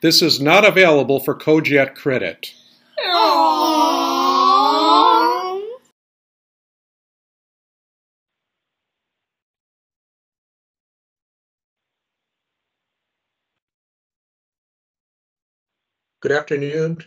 This is not available for COJET credit. Good afternoon.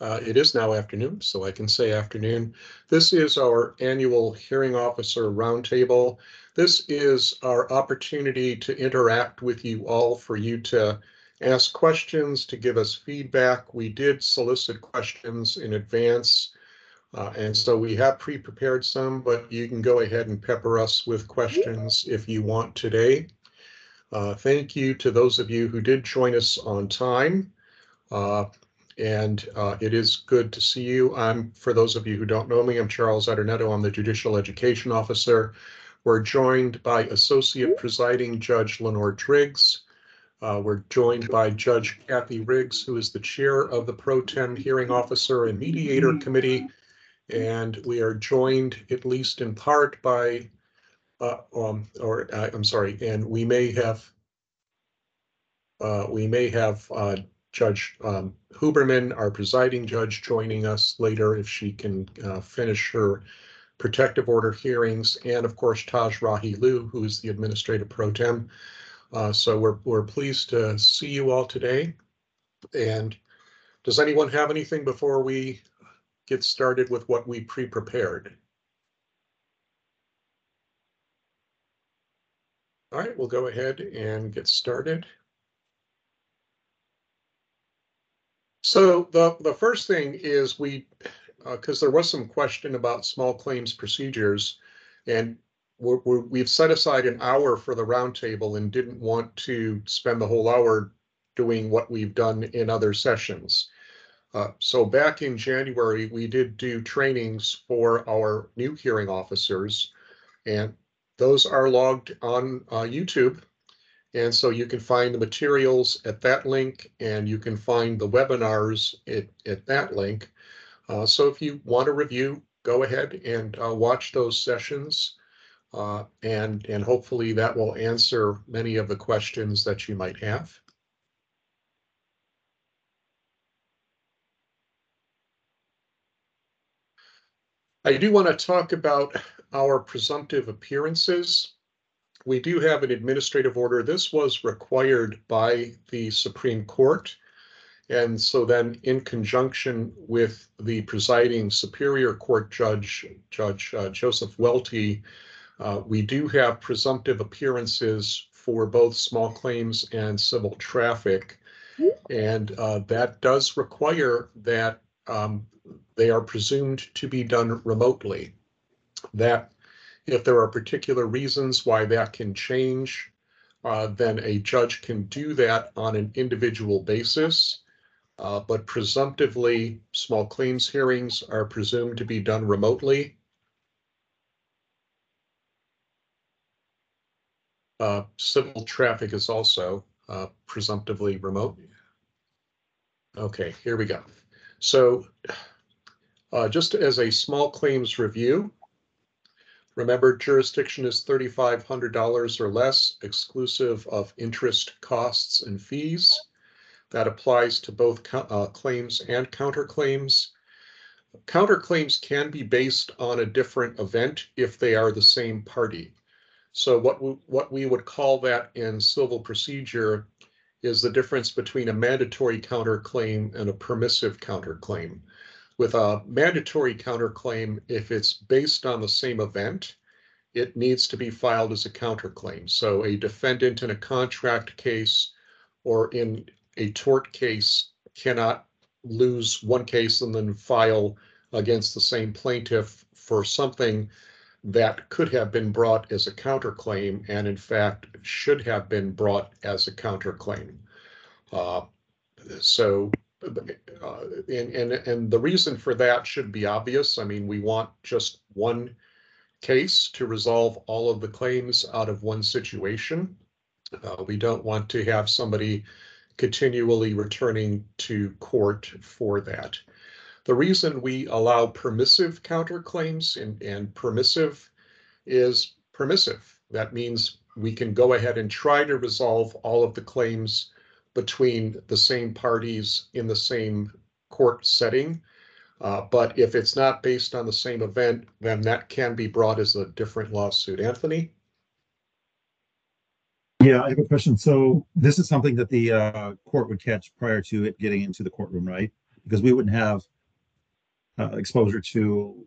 Uh, it is now afternoon, so I can say afternoon. This is our annual hearing officer roundtable. This is our opportunity to interact with you all for you to ask questions, to give us feedback. We did solicit questions in advance. Uh, and so we have pre-prepared some, but you can go ahead and pepper us with questions if you want today. Uh, thank you to those of you who did join us on time. Uh, and uh, it is good to see you. I'm, for those of you who don't know me, I'm Charles Adornetto. I'm the Judicial Education Officer. We're joined by Associate Presiding Judge Leonore Driggs, uh, we're joined by Judge Kathy Riggs, who is the chair of the Pro Tem Hearing Officer and Mediator Committee. And we are joined, at least in part, by, uh, um, or uh, I'm sorry, and we may have, uh, we may have uh, Judge um, Huberman, our presiding judge, joining us later if she can uh, finish her protective order hearings, and of course Taj Rahi who is the administrative pro tem. Uh, so we're, we're pleased to see you all today. And does anyone have anything before we get started with what we pre-prepared? All right, we'll go ahead and get started. So the, the first thing is we, because uh, there was some question about small claims procedures, and we have set aside an hour for the roundtable and didn't want to spend the whole hour doing what we've done in other sessions. Uh, so back in January, we did do trainings for our new hearing officers, and those are logged on uh, YouTube. And so you can find the materials at that link, and you can find the webinars at, at that link. Uh, so if you want to review, go ahead and uh, watch those sessions. Uh, and, and hopefully that will answer many of the questions that you might have. I do want to talk about our presumptive appearances. We do have an administrative order. This was required by the Supreme Court. And so then in conjunction with the presiding Superior Court Judge, Judge uh, Joseph Welty, uh, we do have presumptive appearances for both small claims and civil traffic. And uh, that does require that um, they are presumed to be done remotely. That if there are particular reasons why that can change, uh, then a judge can do that on an individual basis. Uh, but presumptively, small claims hearings are presumed to be done remotely. Uh, civil traffic is also uh, presumptively remote. Okay, here we go. So uh, just as a small claims review, remember jurisdiction is $3,500 or less, exclusive of interest, costs, and fees. That applies to both uh, claims and counterclaims. Counterclaims can be based on a different event if they are the same party. So what we, what we would call that in civil procedure is the difference between a mandatory counterclaim and a permissive counterclaim. With a mandatory counterclaim, if it's based on the same event, it needs to be filed as a counterclaim. So a defendant in a contract case or in a tort case cannot lose one case and then file against the same plaintiff for something that could have been brought as a counterclaim and in fact should have been brought as a counterclaim. Uh, so, uh, and, and, and the reason for that should be obvious. I mean, we want just one case to resolve all of the claims out of one situation. Uh, we don't want to have somebody continually returning to court for that. The reason we allow permissive counterclaims and, and permissive is permissive. That means we can go ahead and try to resolve all of the claims between the same parties in the same court setting. Uh, but if it's not based on the same event, then that can be brought as a different lawsuit. Anthony? Yeah, I have a question. So this is something that the uh, court would catch prior to it getting into the courtroom, right? Because we wouldn't have uh, exposure to,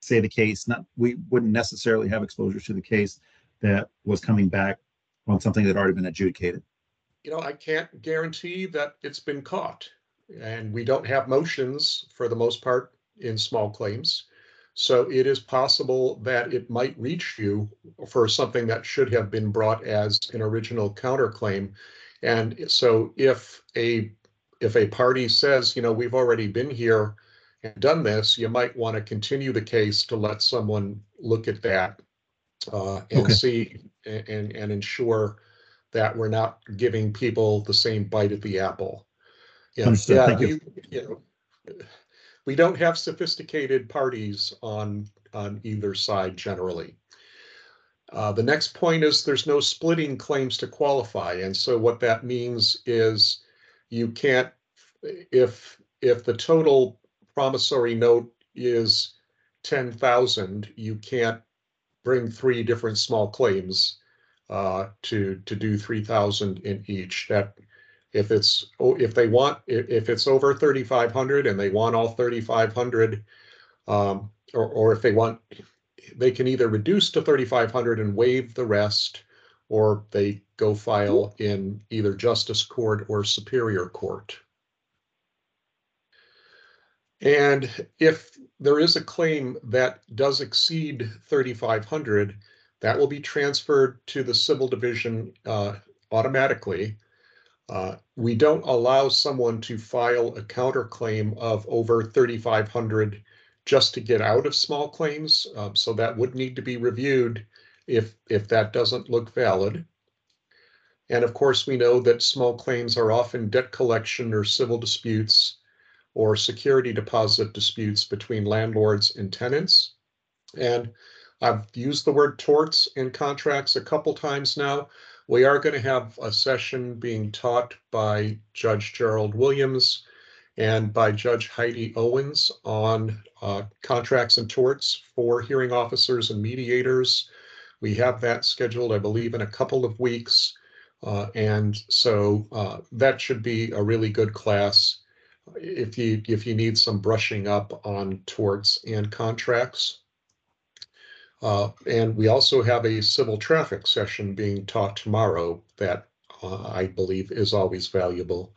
say, the case. Not we wouldn't necessarily have exposure to the case that was coming back on something that already been adjudicated. You know, I can't guarantee that it's been caught, and we don't have motions for the most part in small claims. So it is possible that it might reach you for something that should have been brought as an original counterclaim. And so if a if a party says, you know, we've already been here and done this, you might want to continue the case to let someone look at that uh, and Okay. see and and ensure that we're not giving people the same bite at the apple. Yeah, Understood. yeah, Thank you. we, you know, we don't have sophisticated parties on on either side generally. Uh, the next point is there's no splitting claims to qualify, and so what that means is you can't if if the total promissory note is ten thousand, you can't bring three different small claims uh, to to do three thousand in each. That if it's oh, if they want if, if it's over thirty five hundred and they want all thirty five hundred, um, or or if they want, they can either reduce to thirty five hundred and waive the rest, or they go file in either justice court or superior court. And if there is a claim that does exceed thirty-five hundred, that will be transferred to the civil division uh, automatically. Uh, we don't allow someone to file a counterclaim of over thirty-five hundred just to get out of small claims. Um, so that would need to be reviewed if if that doesn't look valid. And of course, we know that small claims are often debt collection or civil disputes or security deposit disputes between landlords and tenants. And I've used the word torts in contracts a couple times now. We are going to have a session being taught by Judge Gerald Williams and by Judge Heidi Owens on uh, contracts and torts for hearing officers and mediators. We have that scheduled, I believe, in a couple of weeks. Uh, and so uh, that should be a really good class if you if you need some brushing up on torts and contracts. Uh, and we also have a civil traffic session being taught tomorrow that uh, I believe is always valuable.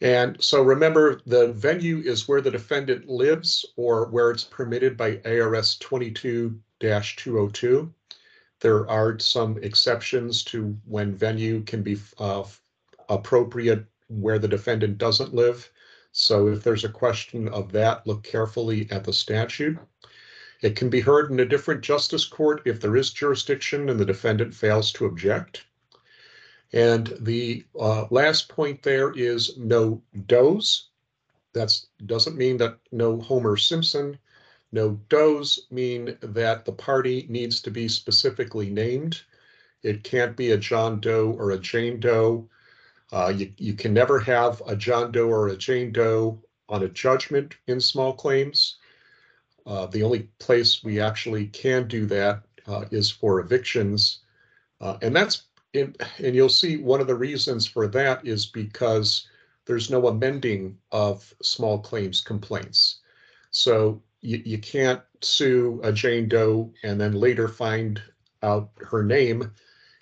And so remember, the venue is where the defendant lives or where it's permitted by ARS 22-202. There are some exceptions to when venue can be uh, appropriate where the defendant doesn't live. So if there's a question of that, look carefully at the statute. It can be heard in a different justice court if there is jurisdiction and the defendant fails to object. And the uh, last point there is no does. That doesn't mean that no Homer Simpson. No does mean that the party needs to be specifically named. It can't be a John Doe or a Jane Doe. Uh, you, you can never have a John Doe or a Jane Doe on a judgment in small claims. Uh, the only place we actually can do that uh, is for evictions. Uh, and that's in, and you'll see one of the reasons for that is because there's no amending of small claims complaints. So you, you can't sue a Jane Doe and then later find out her name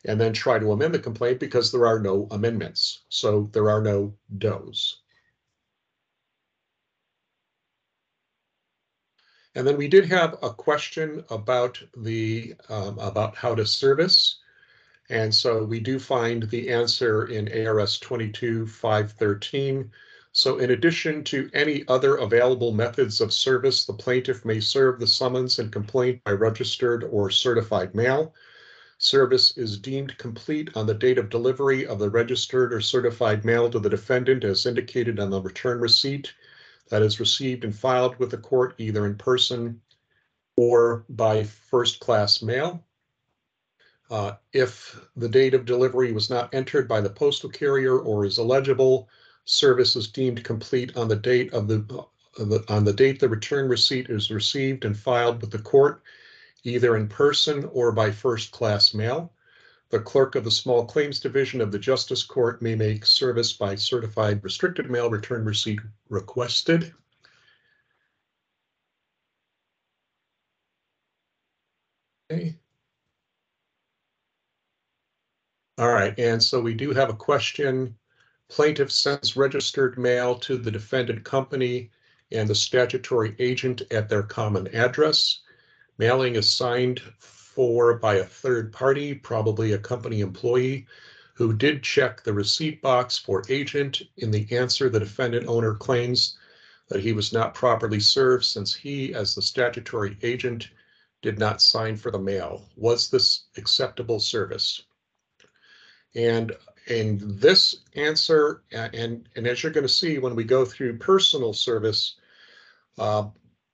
and then try to amend the complaint because there are no amendments. So there are no does. And then we did have a question about the um, about how to service. And so we do find the answer in ARS 22-513. So in addition to any other available methods of service, the plaintiff may serve the summons and complaint by registered or certified mail. Service is deemed complete on the date of delivery of the registered or certified mail to the defendant as indicated on the return receipt that is received and filed with the court either in person or by first class mail. Uh, if the date of delivery was not entered by the postal carrier or is illegible, service is deemed complete on the date of the, of the- on the date the return receipt is received and filed with the court, either in person or by first-class mail. The clerk of the Small Claims Division of the Justice Court may make service by certified restricted mail return receipt requested. Okay. All right, and so we do have a question. Plaintiff sends registered mail to the defendant company and the statutory agent at their common address. Mailing is signed for by a third party, probably a company employee, who did check the receipt box for agent. In the answer, the defendant owner claims that he was not properly served since he, as the statutory agent, did not sign for the mail. Was this acceptable service? And in this answer, and, and as you're going to see when we go through personal service, uh,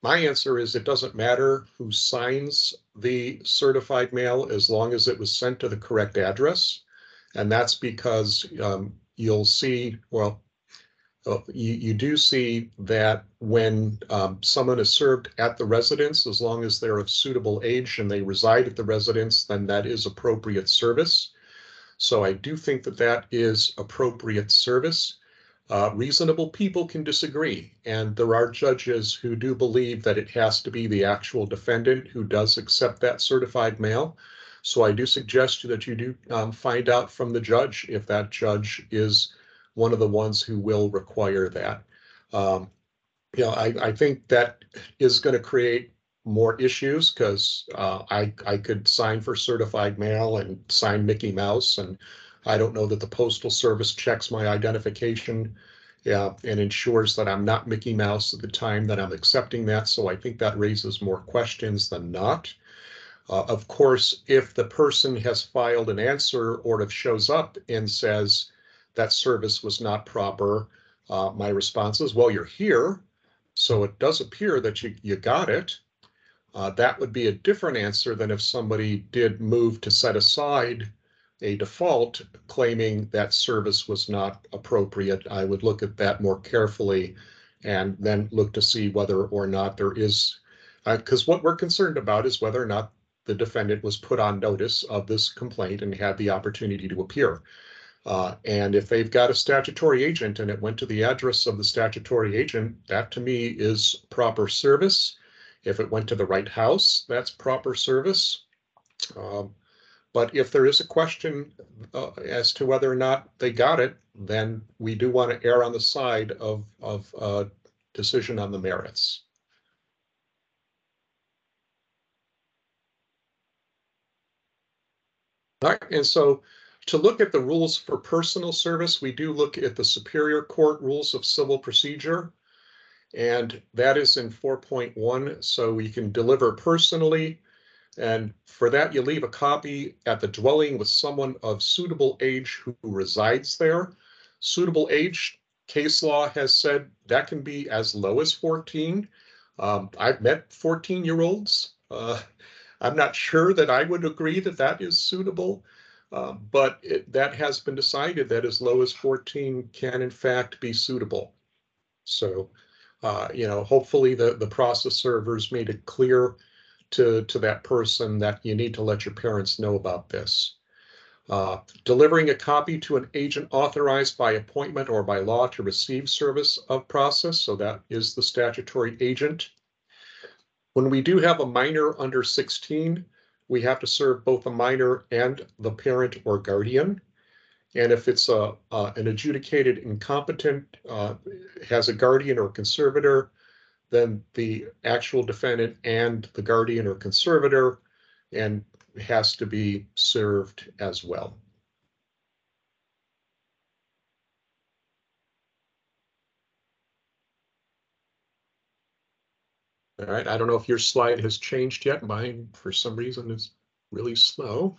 my answer is it doesn't matter who signs the certified mail as long as it was sent to the correct address. And that's because um, you'll see, well, uh, you, you do see that when um, someone is served at the residence, as long as they're of suitable age and they reside at the residence, then that is appropriate service. So I do think that that is appropriate service. Uh, reasonable people can disagree, and there are judges who do believe that it has to be the actual defendant who does accept that certified mail. So I do suggest that you do um, find out from the judge if that judge is one of the ones who will require that. Um, you know, I, I think that is going to create more issues because uh, I I could sign for certified mail and sign Mickey Mouse, and I don't know that the postal service checks my identification. Yeah, and ensures that I'm not Mickey Mouse at the time that I'm accepting that. So I think that raises more questions than not. Uh, of course, if the person has filed an answer or if shows up and says that service was not proper, uh, my response is, well, you're here. So it does appear that you, you got it. Uh, that would be a different answer than if somebody did move to set aside a default claiming that service was not appropriate. I would look at that more carefully and then look to see whether or not there is, because what we're concerned about is whether or not the defendant was put on notice of this complaint and had the opportunity to appear. Uh, and if they've got a statutory agent and it went to the address of the statutory agent, that to me is proper service. If it went to the right house, that's proper service. Um, but if there is a question uh, as to whether or not they got it, then we do want to err on the side of, of uh, decision on the merits. All right, and so to look at the rules for personal service, we do look at the Superior Court Rules of Civil Procedure. And that is in four point one, so we can deliver personally. And for that, you leave a copy at the dwelling with someone of suitable age who resides there. Suitable age, case law has said that can be as low as fourteen. Um, I've met fourteen-year-olds. Uh, I'm not sure that I would agree that that is suitable. Uh, but it, that has been decided that as low as 14 can in fact be suitable. So, uh, you know, hopefully the, the process servers made it clear to, to that person that you need to let your parents know about this. Uh, delivering a copy to an agent authorized by appointment or by law to receive service of process. So that is the statutory agent. When we do have a minor under 16, we have to serve both the minor and the parent or guardian. And if it's a, uh, an adjudicated incompetent, uh, has a guardian or conservator, then the actual defendant and the guardian or conservator and has to be served as well. All right, I don't know if your slide has changed yet. Mine, for some reason, is really slow.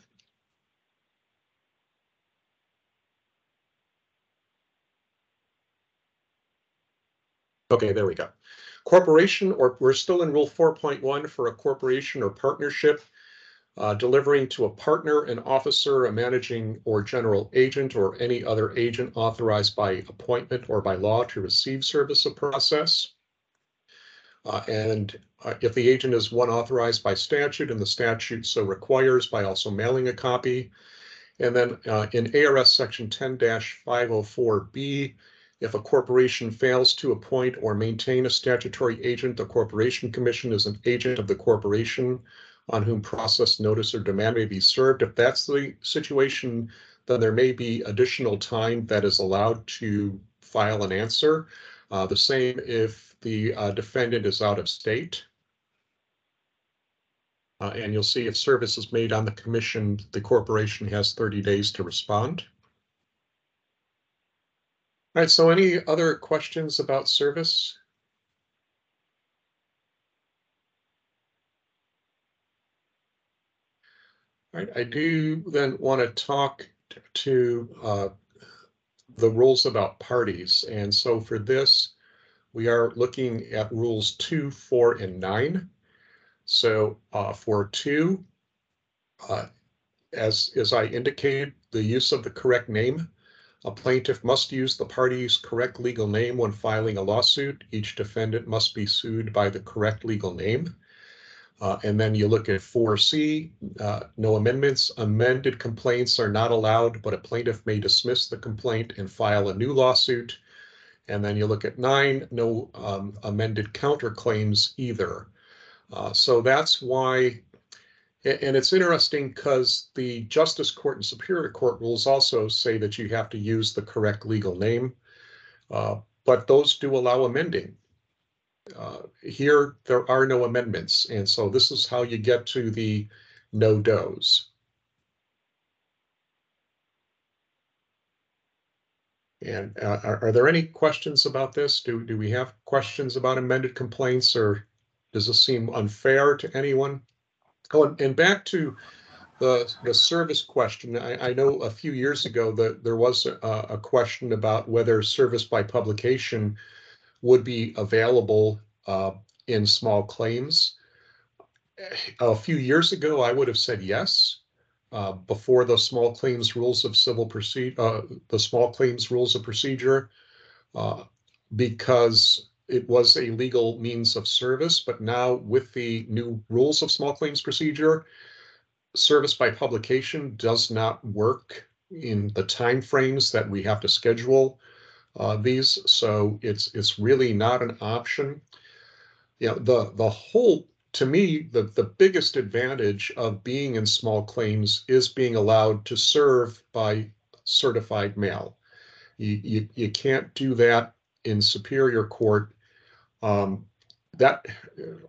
Okay, there we go. Corporation, or we're still in rule four point one for a corporation or partnership. uh, delivering to a partner, an officer, a managing or general agent, or any other agent authorized by appointment or by law to receive service of process. Uh, and uh, if the agent is one authorized by statute and the statute so requires by also mailing a copy. And then uh, in ARS section 10-504B, if a corporation fails to appoint or maintain a statutory agent, the Corporation Commission is an agent of the corporation on whom process notice or demand may be served. If that's the situation, then there may be additional time that is allowed to file an answer. Uh, the same if the uh, defendant is out of state. Uh, and you'll see if service is made on the commission, the corporation has 30 days to respond. All right, so any other questions about service? All right, I do then want to talk to uh, the rules about parties. And so for this, we are looking at rules two, four, and nine. So uh, for two, uh, as, as I indicated, the use of the correct name. A plaintiff must use the party's correct legal name when filing a lawsuit. Each defendant must be sued by the correct legal name. Uh, and then you look at 4C, uh, no amendments. Amended complaints are not allowed, but a plaintiff may dismiss the complaint and file a new lawsuit. And then you look at nine, no um, amended counterclaims either. Uh, so that's why, and it's interesting because the Justice Court and Superior Court rules also say that you have to use the correct legal name, uh, but those do allow amending. Uh, here, there are no amendments, and so this is how you get to the no does. And uh, are, are, there any questions about this? Do, do we have questions about amended complaints or does this seem unfair to anyone? Oh, and, back to the, the service question. I, I, know a few years ago that there was a, a question about whether service by publication would be available uh, in small claims. A few years ago, I would have said yes. Uh, before the small claims rules of civil procedure, uh, the small claims rules of procedure, uh, because it was a legal means of service. But now with the new rules of small claims procedure, service by publication does not work in the time frames that we have to schedule uh, these. So it's it's really not an option. You know, the the whole to me the the biggest advantage of being in small claims is being allowed to serve by certified mail. You you, you can't do that in superior court. Um, that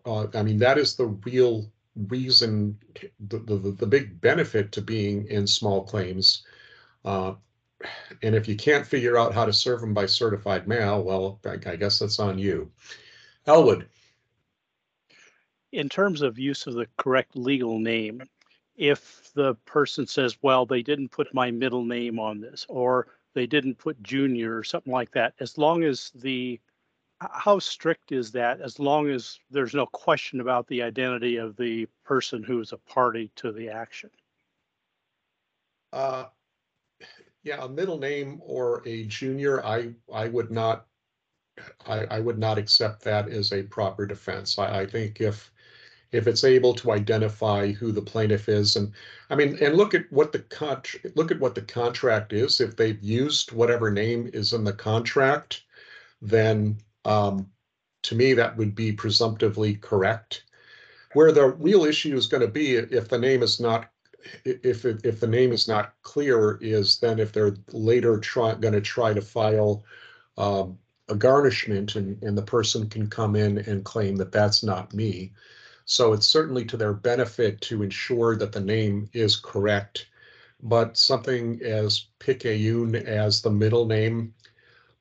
uh, I mean that is the real reason the, the, the big benefit to being in small claims uh, and if you can't figure out how to serve them by certified mail, well, I, I guess that's on you. Elwood. In terms of use of the correct legal name, if the person says, well, they didn't put my middle name on this, or they didn't put junior or something like that, as long as the how strict is that as long as there's no question about the identity of the person who is a party to the action? Uh, yeah, a middle name or a junior, I, I would not, I, I would not accept that as a proper defense. I, I think if, if it's able to identify who the plaintiff is and I mean, and look at what the con, look at what the contract is. If they've used whatever name is in the contract, then um, to me, that would be presumptively correct. Where the real issue is going to be if the name is not if if the name is not clear, is then if they're later going to try to file um, a garnishment and, and the person can come in and claim that that's not me. So it's certainly to their benefit to ensure that the name is correct. But something as picayune as the middle name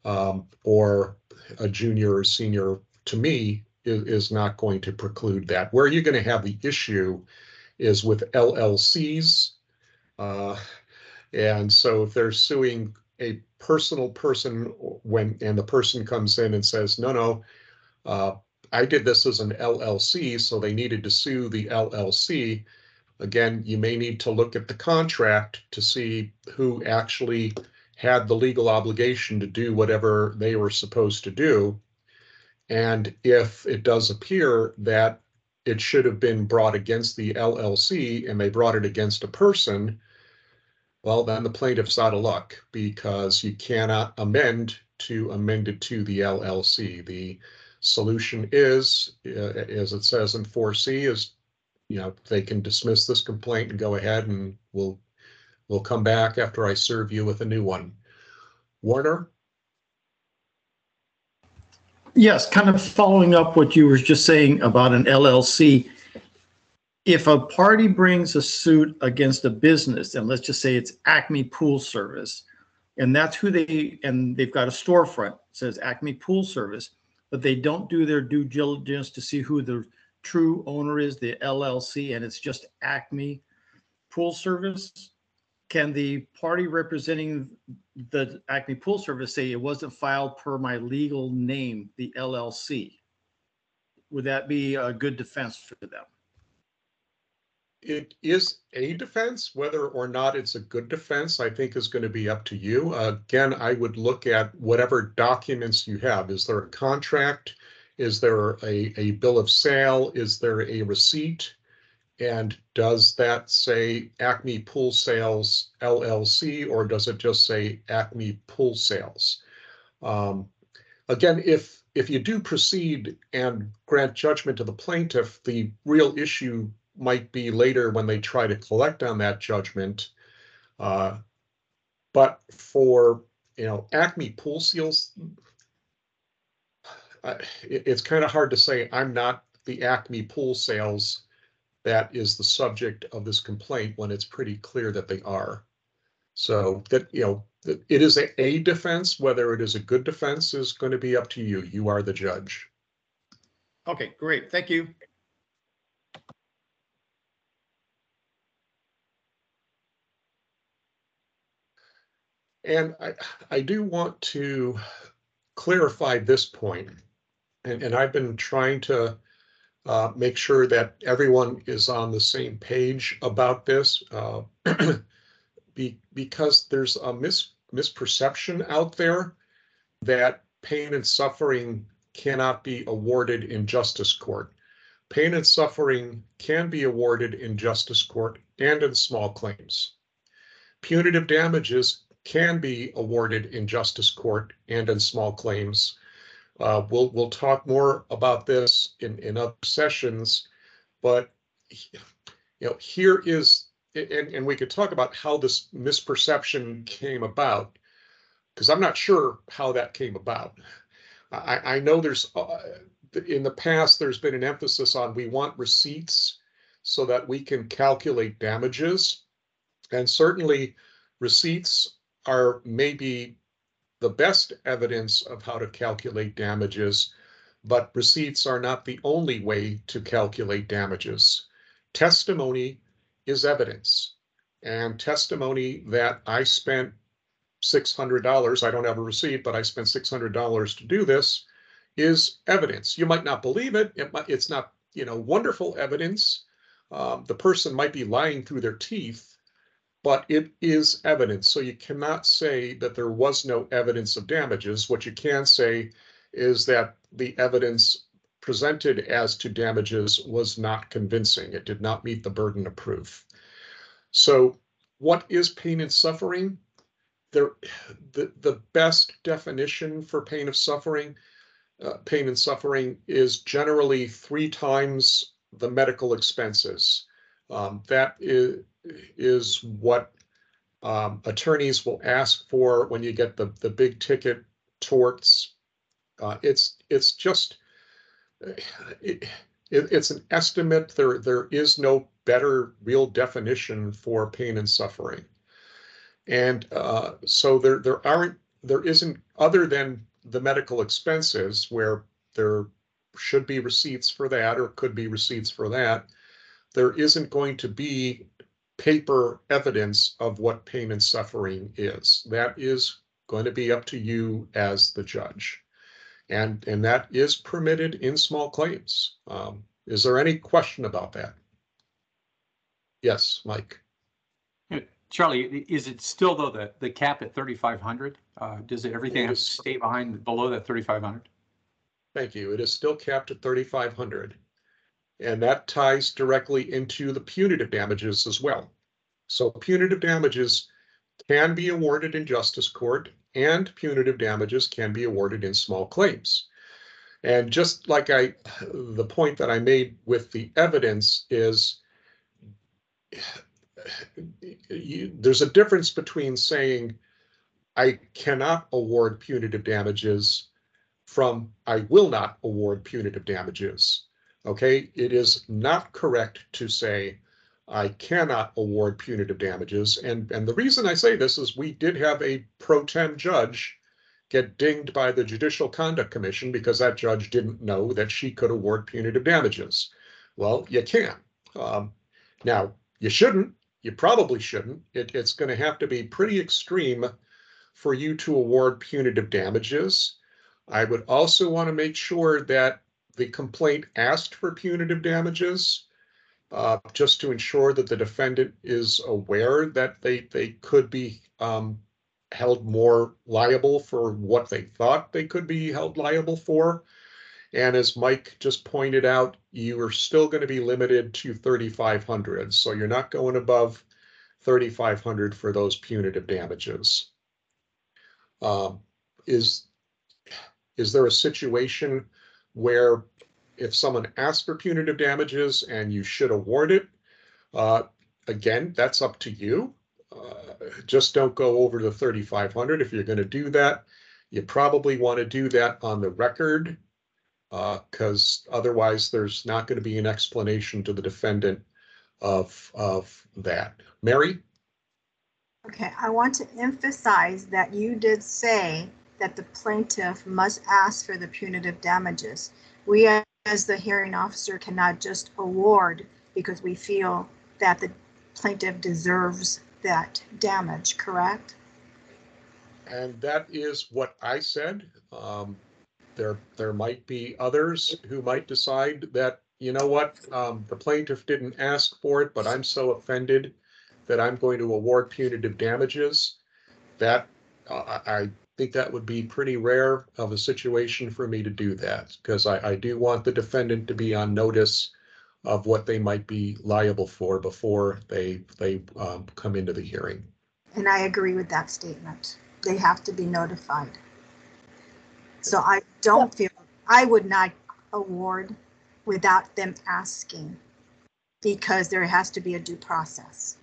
um, or a junior or senior, to me, is, is not going to preclude that. Where you're going to have the issue is with LLCs. Uh, and so if they're suing a personal person when and the person comes in and says, no, no, uh, I did this as an LLC, so they needed to sue the LLC. Again, you may need to look at the contract to see who actually had the legal obligation to do whatever they were supposed to do. And if it does appear that it should have been brought against the LLC and they brought it against a person, well, then the plaintiff's out of luck because you cannot amend to amend it to the LLC. The solution is, uh, as it says in 4C, is you know they can dismiss this complaint and go ahead and we'll we'll come back after I serve you with a new one. Warner, Yes, kind of following up what you were just saying about an LLC. If a party brings a suit against a business, and let's just say it's Acme Pool Service, and that's who they, and they've got a storefront, says Acme Pool Service, but they don't do their due diligence to see who the true owner is, the LLC, and it's just Acme Pool Service, can the party representing the Acme Pool Service say it wasn't filed per my legal name, the LLC? Would that be a good defense for them? it is a defense. Whether or not it's a good defense, I think is going to be up to you. Again, I would look at whatever documents you have. Is there a contract? Is there a, a bill of sale? Is there a receipt? And does that say Acme Pool Sales LLC or does it just say Acme Pool Sales? Um, again, if if you do proceed and grant judgment to the plaintiff, the real issue might be later when they try to collect on that judgment. Uh, but for you know Acme Pool Sales, uh, it, it's kind of hard to say I'm not the Acme Pool Sales that is the subject of this complaint when it's pretty clear that they are. So that, you know, it is a, a defense, whether it is a good defense is going to be up to you. You are the judge. Okay, great. Thank you. And I, I do want to clarify this point, and, and I've been trying to uh, make sure that everyone is on the same page about this uh, be, because there's a mis, misperception out there that pain and suffering cannot be awarded in justice court. Pain and suffering can be awarded in justice court and in small claims. Punitive damages can be awarded in justice court and in small claims. Uh, we'll we'll talk more about this in in other sessions, but you know here is and, and we could talk about how this misperception came about because I'm not sure how that came about. I, I know there's uh, in the past there's been an emphasis on we want receipts so that we can calculate damages, and certainly receipts are maybe the best evidence of how to calculate damages, but receipts are not the only way to calculate damages. Testimony is evidence, and testimony that I spent $600, I don't have a receipt, but I spent $600 to do this, is evidence. You might not believe it. it might, it's not, you know, wonderful evidence. Um, the person might be lying through their teeth, but it is evidence. So you cannot say that there was no evidence of damages. What you can say is that the evidence presented as to damages was not convincing. It did not meet the burden of proof. So what is pain and suffering? There, the, the best definition for pain of suffering, uh, pain and suffering is generally three times the medical expenses. Um, that is, is what um, attorneys will ask for when you get the the big ticket torts. Uh, it's it's just it, it, it's an estimate. There there is no better real definition for pain and suffering, and uh, so there there aren't there isn't other than the medical expenses where there should be receipts for that or could be receipts for that. There isn't going to be paper evidence of what pain and suffering is. That is going to be up to you as the judge. And, and that is permitted in small claims. Um, is there any question about that? Yes, Mike. Charlie, is it still though the, the cap at thirty-five hundred? Uh, does it, everything It have to stay behind, below that thirty-five hundred? Thank you. It is still capped at thirty-five hundred. And that ties directly into the punitive damages as well. So punitive damages can be awarded in justice court and punitive damages can be awarded in small claims. And just like I, the point that I made with the evidence is you, there's a difference between saying I cannot award punitive damages from I will not award punitive damages. Okay, it is not correct to say I cannot award punitive damages. And, and the reason I say this is we did have a pro tem judge get dinged by the Judicial Conduct Commission because that judge didn't know that she could award punitive damages. Well, you can. Um, now, you shouldn't. You probably shouldn't. It, it's going to have to be pretty extreme for you to award punitive damages. I would also want to make sure that the complaint asked for punitive damages, uh, just to ensure that the defendant is aware that they, they could be, um, held more liable for what they thought they could be held liable for. And as Mike just pointed out, you are still going to be limited to thirty-five hundred, so you're not going above thirty-five hundred for those punitive damages. Um, is, is there a situation where if someone asks for punitive damages and you should award it? Uh, again, that's up to you. Uh, just don't go over the thirty-five hundred. If you're gonna do that, you probably want to do that on the record. Uh, because otherwise there's not going to be an explanation to the defendant of, of that. Mary? Okay, I want to emphasize that you did say that the plaintiff must ask for the punitive damages. We, as the hearing officer, cannot just award because we feel that the plaintiff deserves that damage, correct? And that is what I said. Um, there, there might be others who might decide that, you know what, um, the plaintiff didn't ask for it, but I'm so offended that I'm going to award punitive damages. That, uh, I, I think that would be pretty rare of a situation for me to do that, because I, I do want the defendant to be on notice of what they might be liable for before they, they, um, come into the hearing. And I agree with that statement. They have to be notified. So I don't feel, I would not award without them asking because there has to be a due process.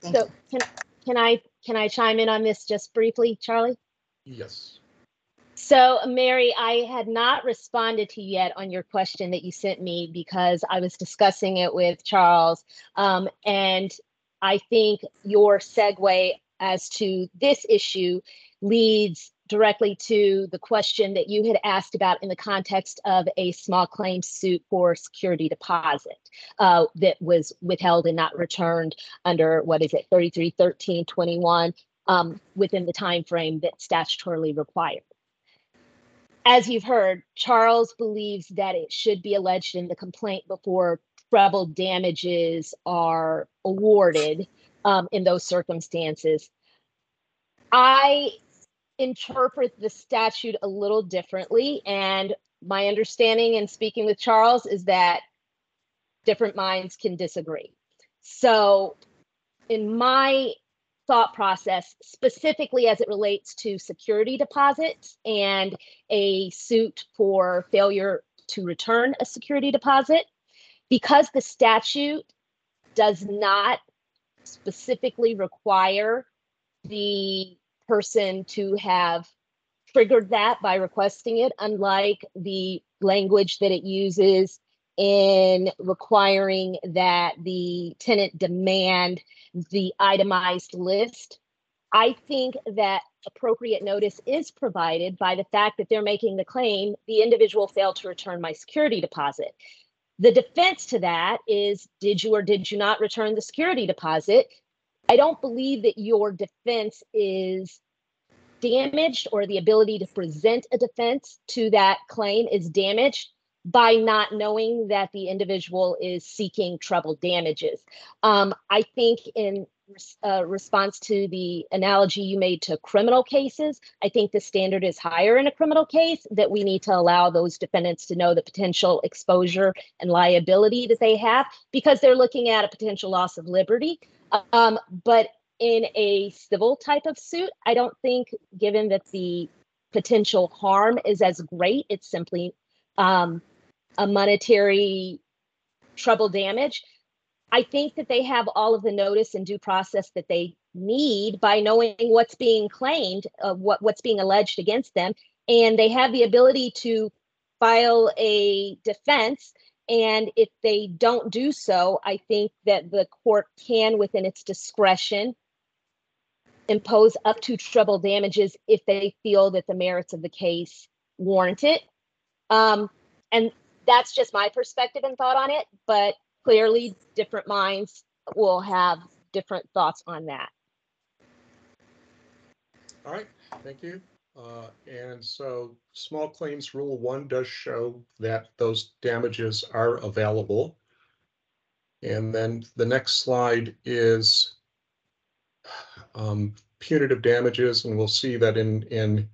Thank So you. can, can I, can I chime in on this just briefly, Charlie? Yes. So Mary, I had not responded to you yet on your question that you sent me because I was discussing it with Charles. Um, and I think your segue as to this issue leads directly to the question that you had asked about in the context of a small claim suit for security deposit uh, that was withheld and not returned under what is it 33 13 21 um, within the time frame that statutorily required. As you've heard charles believes that it should be alleged in the complaint before treble damages are awarded um, in those circumstances. I interpret the statute a little differently. And my understanding in speaking with Charles is that different minds can disagree. So, in my thought process, specifically as it relates to security deposits and a suit for failure to return a security deposit, because the statute does not specifically require the person to have triggered that by requesting it, unlike the language that it uses in requiring that the tenant demand the itemized list. I think that appropriate notice is provided by the fact that they're making the claim the individual failed to return my security deposit. The defense to that is did you or did you not return the security deposit? I don't believe that your defense is damaged or the ability to present a defense to that claim is damaged by not knowing that the individual is seeking treble damages. Um, I think in uh, response to the analogy you made to criminal cases, I think the standard is higher in a criminal case that we need to allow those defendants to know the potential exposure and liability that they have because they're looking at a potential loss of liberty. Um, but in a civil type of suit, I don't think, given that the potential harm is as great, it's simply um, a monetary treble damage. I think that they have all of the notice and due process that they need by knowing what's being claimed, uh, what what's being alleged against them, and they have the ability to file a defense. And if they don't do so, I think that the court can, within its discretion, impose up to treble damages if they feel that the merits of the case warrant it. Um, and that's just my perspective and thought on it, but clearly different minds will have different thoughts on that. All right, thank you. Uh, and so small claims rule one does show that those damages are available. And then the next slide is um, punitive damages, and we'll see that in in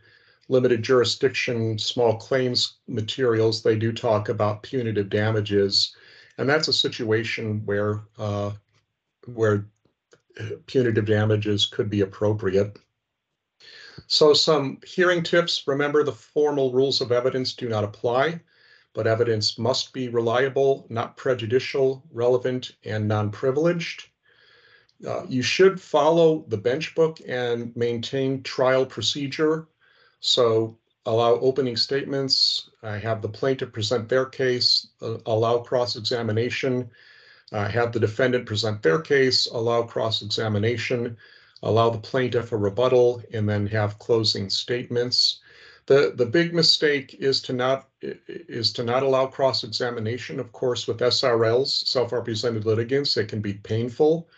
limited jurisdiction small claims materials, they do talk about punitive damages. And that's a situation where uh, where punitive damages could be appropriate. So some hearing tips, remember the formal rules of evidence do not apply, but evidence must be reliable, not prejudicial, relevant, and non-privileged. Uh, you should follow the bench book and maintain trial procedure. So allow opening statements, uh, have the plaintiff present their case, uh, allow cross-examination, uh, have the defendant present their case, allow cross-examination, allow the plaintiff a rebuttal, and then have closing statements. The, the big mistake is to not is to not allow cross-examination. Of course, with SRLs, self-represented litigants, it can be painful,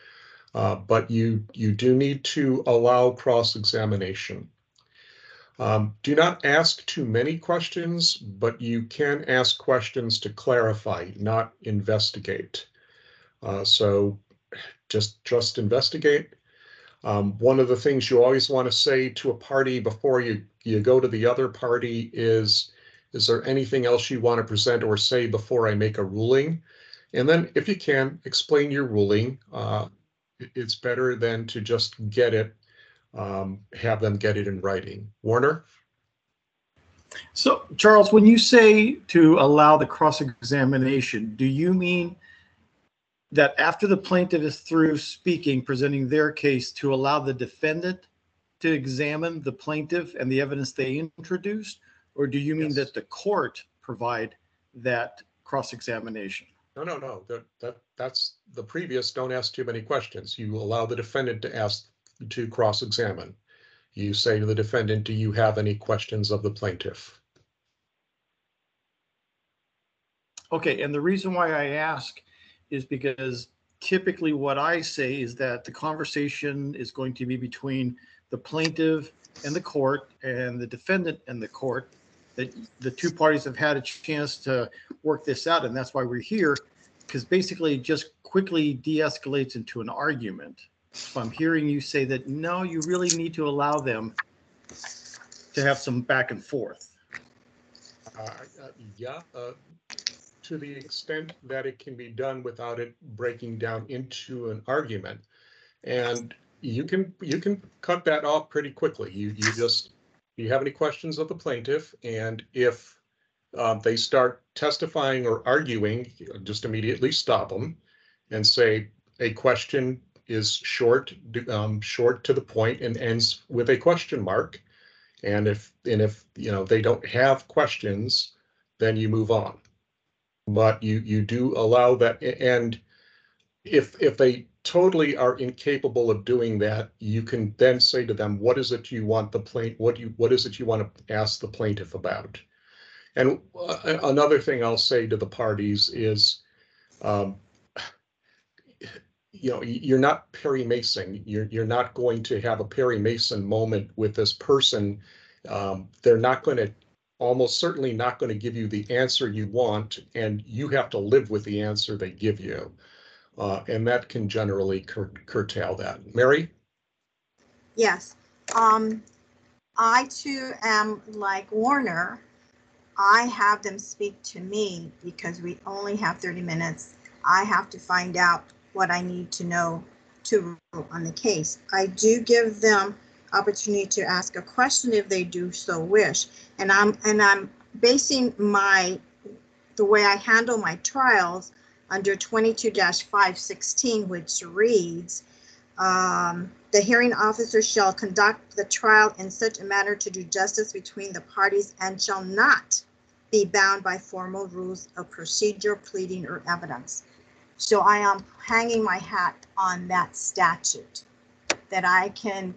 uh, but you you do need to allow cross-examination. Um, do not ask too many questions, but you can ask questions to clarify, not investigate. Uh, so just just investigate. Um, one of the things you always want to say to a party before you, you go to the other party is, is there anything else you want to present or say before I make a ruling? And then if you can, explain your ruling. Uh, it's better than to just get it um, have them get it in writing. Warner? So, Charles, when you say to allow the cross-examination, do you mean that after the plaintiff is through speaking, presenting their case, to allow the defendant to examine the plaintiff and the evidence they introduced? Or do you mean Yes. that the court provide that cross-examination? No, no, no, that, that, that's the previous, don't ask too many questions. You allow the defendant to ask to cross-examine. You say to the defendant, do you have any questions of the plaintiff? Okay, and the reason why I ask is because typically what I say is that the conversation is going to be between the plaintiff and the court and the defendant and the court. That the two parties have had a chance to work this out, and that's why we're here, because basically it just quickly de-escalates into an argument. So I'm hearing you say that, no, you really need to allow them to have some back and forth. Uh, uh, Yeah, uh, to the extent that it can be done without it breaking down into an argument. And you can, you can cut that off pretty quickly. You, you just, you have any questions of the plaintiff? And if uh, they start testifying or arguing, just immediately stop them and say, a question is short, um, short to the point and ends with a question mark. And if, and if, you know, they don't have questions, then you move on. But you, you do allow that, and if, if they totally are incapable of doing that, you can then say to them, what is it you want the plaint, what do you, what is it you want to ask the plaintiff about? And uh, another thing I'll say to the parties is, um, you know, you're not Perry Mason. You're you're not going to have a Perry Mason moment with this person. Um, they're not going to almost certainly not going to give you the answer you want, and you have to live with the answer they give you. Uh, and that can generally cur- curtail that. Mary? Yes, um, I too am like Warner. I have them speak to me because we only have thirty minutes. I have to find out what I need to know to rule on the case. I do give them opportunity to ask a question if they do so wish. And I'm, and I'm basing my, the way I handle my trials under twenty-two five sixteen, which reads, um, the hearing officer shall conduct the trial in such a manner to do justice between the parties and shall not be bound by formal rules of procedure, pleading, or evidence. So I am hanging my hat on that statute, that I can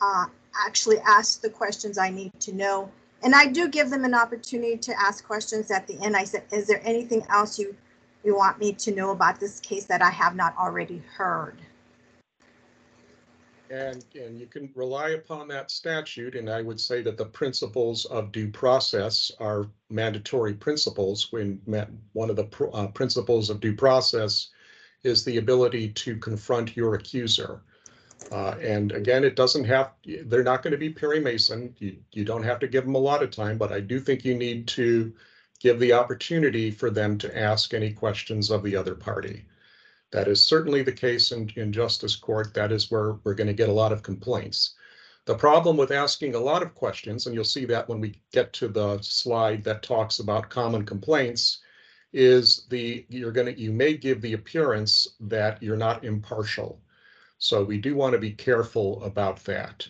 uh, actually ask the questions I need to know. And I do give them an opportunity to ask questions at the end. I said, is there anything else you, you want me to know about this case that I have not already heard? And, and you can rely upon that statute, and I would say that the principles of due process are mandatory principles when one of the pr- uh, principles of due process is the ability to confront your accuser. Uh, and again, it doesn't have, they're not going to be Perry Mason. You, you don't have to give them a lot of time, but I do think you need to give the opportunity for them to ask any questions of the other party. That is certainly the case in, in justice court. That is where we're going to get a lot of complaints. The problem with asking a lot of questions, and you'll see that when we get to the slide that talks about common complaints, is the you're going to you may give the appearance that you're not impartial. So we do want to be careful about that.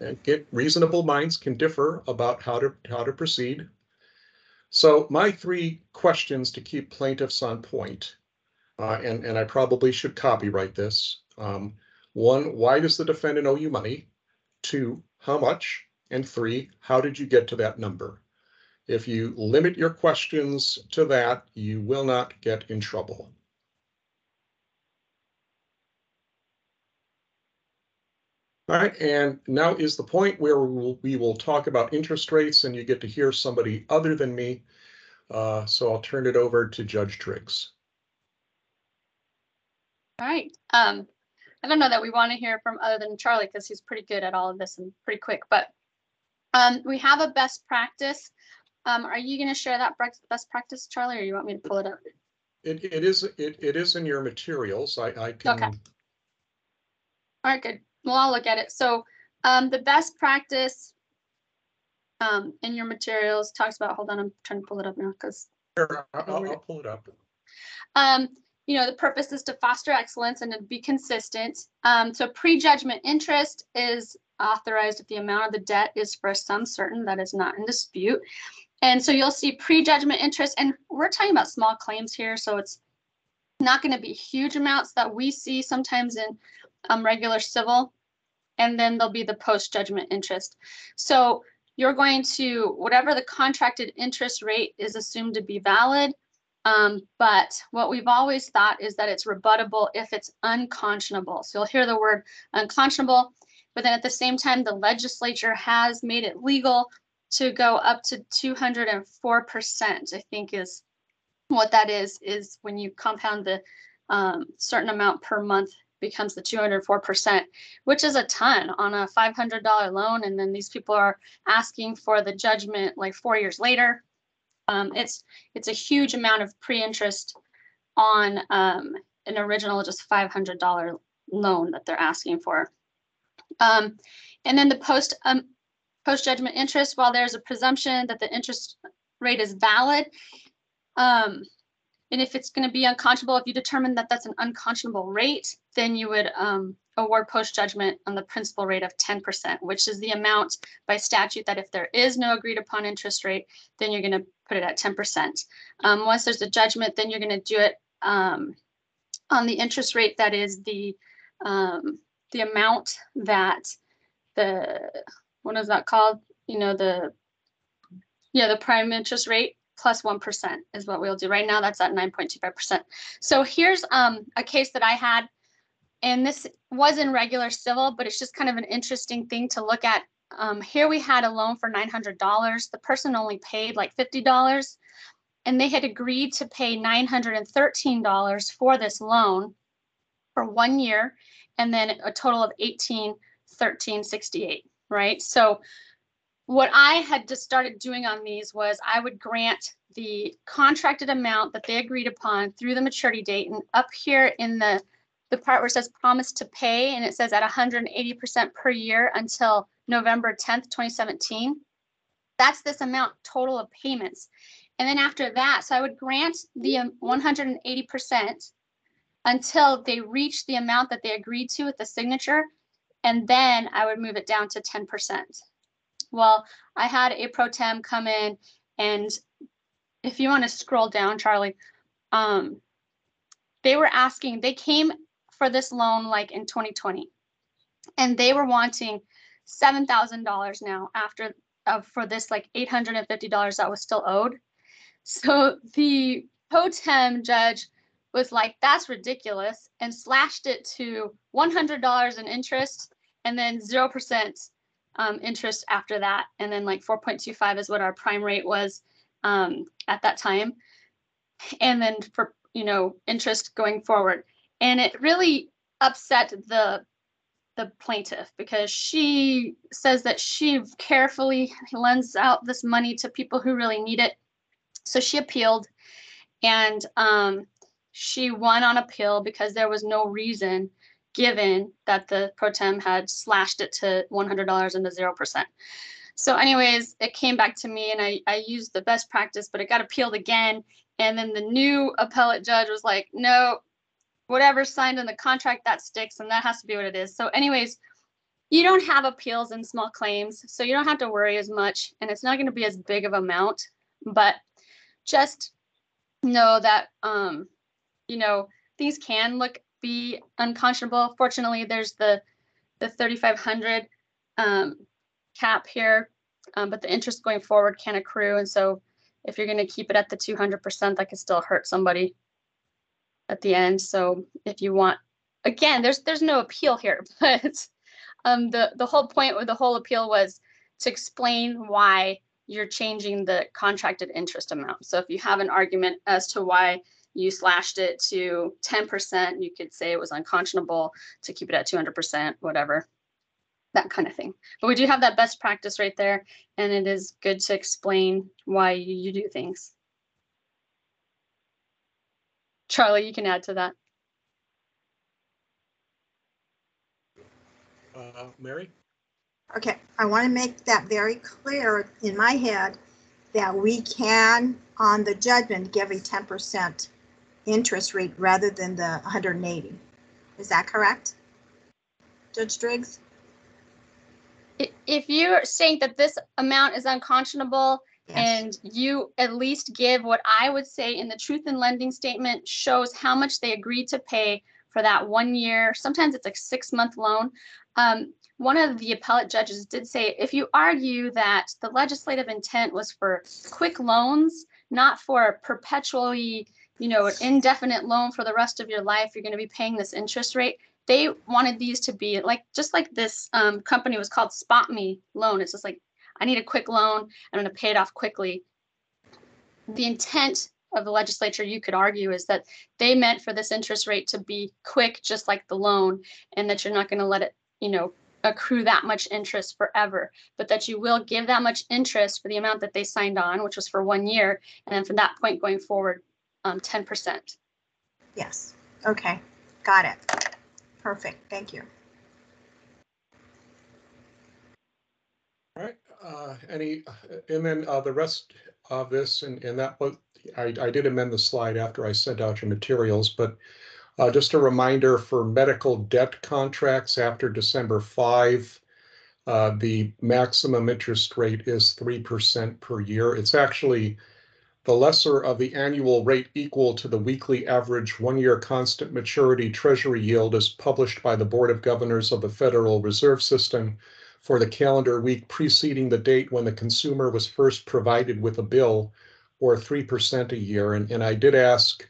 And get reasonable minds can differ about how to how to proceed. So my three questions to keep plaintiffs on point, uh, and, and I probably should copyright this. Um, one, why does the defendant owe you money? Two, how much? And three, how did you get to that number? If you limit your questions to that, you will not get in trouble. All right, and now is the point where we will, we will talk about interest rates and you get to hear somebody other than me. Uh, so I'll turn it over to Judge Driggs. All right. Um, I don't know that we want to hear from other than Charlie because he's pretty good at all of this and pretty quick, but um, we have a best practice. Um, are you going to share that best practice, Charlie, or you want me to pull it up? It, it is, it, it is in your materials. I, I Okay. can, All right, good. Well, I'll look at it. So um, the best practice um, in your materials talks about, hold on, I'm trying to pull it up now because I'll, I'll I'll pull it up. Um, you know, the purpose is to foster excellence and to be consistent. Um, so prejudgment interest is authorized if the amount of the debt is for a sum certain that is not in dispute. And so you'll see prejudgment interest, and we're talking about small claims here, so it's not going to be huge amounts that we see sometimes in um, regular civil. And then there'll be the post-judgment interest. So you're going to, whatever the contracted interest rate is assumed to be valid, um, but what we've always thought is that it's rebuttable if it's unconscionable. So you'll hear the word unconscionable, but then at the same time, the legislature has made it legal to go up to 204%, I think is what that is, is when you compound the um, certain amount per month becomes the 204%, which is a ton on a $500 loan. And then these people are asking for the judgment like four years later. Um, it's it's a huge amount of pre-interest on um, an original just $500 loan that they're asking for. Um, and then the post um, post judgment interest, while there's a presumption that the interest rate is valid, um, and if it's going to be unconscionable, if you determine that that's an unconscionable rate, then you would um, award post judgment on the principal rate of 10%, which is the amount by statute that if there is no agreed upon interest rate, then you're going to put it at 10%. Um, once there's a judgment, then you're going to do it um, on the interest rate that is the um, the amount that the what is that called? You know the yeah the prime interest rate plus 1 is what we'll do. Right now, that's at 9.25%. So here's um, a case that I had, and this was in regular civil, but it's just kind of an interesting thing to look at um, here we had a loan for nine hundred dollars. The person only paid like fifty dollars. And they had agreed to pay nine hundred and thirteen dollars for this loan for one year and then a total of eighteen thirteen sixty-eight, right? So what I had just started doing on these was I would grant the contracted amount that they agreed upon through the maturity date and up here in the the part where it says promise to pay and it says at 180% per year until November 10th, 2017. That's this amount total of payments. And then after that, so I would grant the um, 180% until they reach the amount that they agreed to with the signature. And then I would move it down to 10%. Well, I had a pro tem come in and if you want to scroll down, Charlie, um, they were asking, they came for this loan like in 2020 and they were wanting $7,000 now after uh, for this like $850 that was still owed. So the pro-tem judge was like, that's ridiculous and slashed it to $100 in interest and then 0% um, interest after that. And then like 4.25 is what our prime rate was um, at that time. And then for, you know, interest going forward and it really upset the the plaintiff because she says that she carefully lends out this money to people who really need it. So she appealed and um, she won on appeal because there was no reason given that the pro tem had slashed it to $100 and the 0%. So anyways, it came back to me and I, I used the best practice, but it got appealed again. And then the new appellate judge was like, no, whatever's signed in the contract that sticks and that has to be what it is. So anyways, you don't have appeals in small claims, so you don't have to worry as much and it's not going to be as big of amount, but just know that um you know, things can look be unconscionable. Fortunately, there's the the 3500 um cap here, um, but the interest going forward can accrue and so if you're going to keep it at the 200%, that could still hurt somebody at the end. So if you want, again, there's there's no appeal here, but um, the the whole point with the whole appeal was to explain why you're changing the contracted interest amount. So if you have an argument as to why you slashed it to 10%, you could say it was unconscionable to keep it at 200%, whatever, that kind of thing. But we do have that best practice right there, and it is good to explain why you, you do things. Charlie, you can add to that. Uh, Mary? Okay, I want to make that very clear in my head that we can, on the judgment, give a 10% interest rate rather than the 180. Is that correct? Judge Driggs? If you're saying that this amount is unconscionable And you at least give what I would say in the truth in lending statement shows how much they agreed to pay for that one year, sometimes it's a six month loan. Um, one of the appellate judges did say, if you argue that the legislative intent was for quick loans, not for perpetually, you know, an indefinite loan for the rest of your life, you're going to be paying this interest rate. They wanted these to be like, just like this um, company was called Spot Me Loan. It's just like, I need a quick loan. I'm going to pay it off quickly. The intent of the legislature, you could argue, is that they meant for this interest rate to be quick, just like the loan, and that you're not going to let it, you know, accrue that much interest forever, but that you will give that much interest for the amount that they signed on, which was for one year, and then from that point going forward, um, 10%. Yes. Okay, got it. Perfect, thank you. All right, uh, any, and then, uh, the rest of this and, and that, was I, I did amend the slide after I sent out your materials, but uh, just a reminder for medical debt contracts after December five, uh, the maximum interest rate is three percent per year. It's actually the lesser of the annual rate equal to the weekly average one-year constant maturity treasury yield as published by the Board of Governors of the Federal Reserve System for the calendar week preceding the date when the consumer was first provided with a bill or 3% a year. And, and I did ask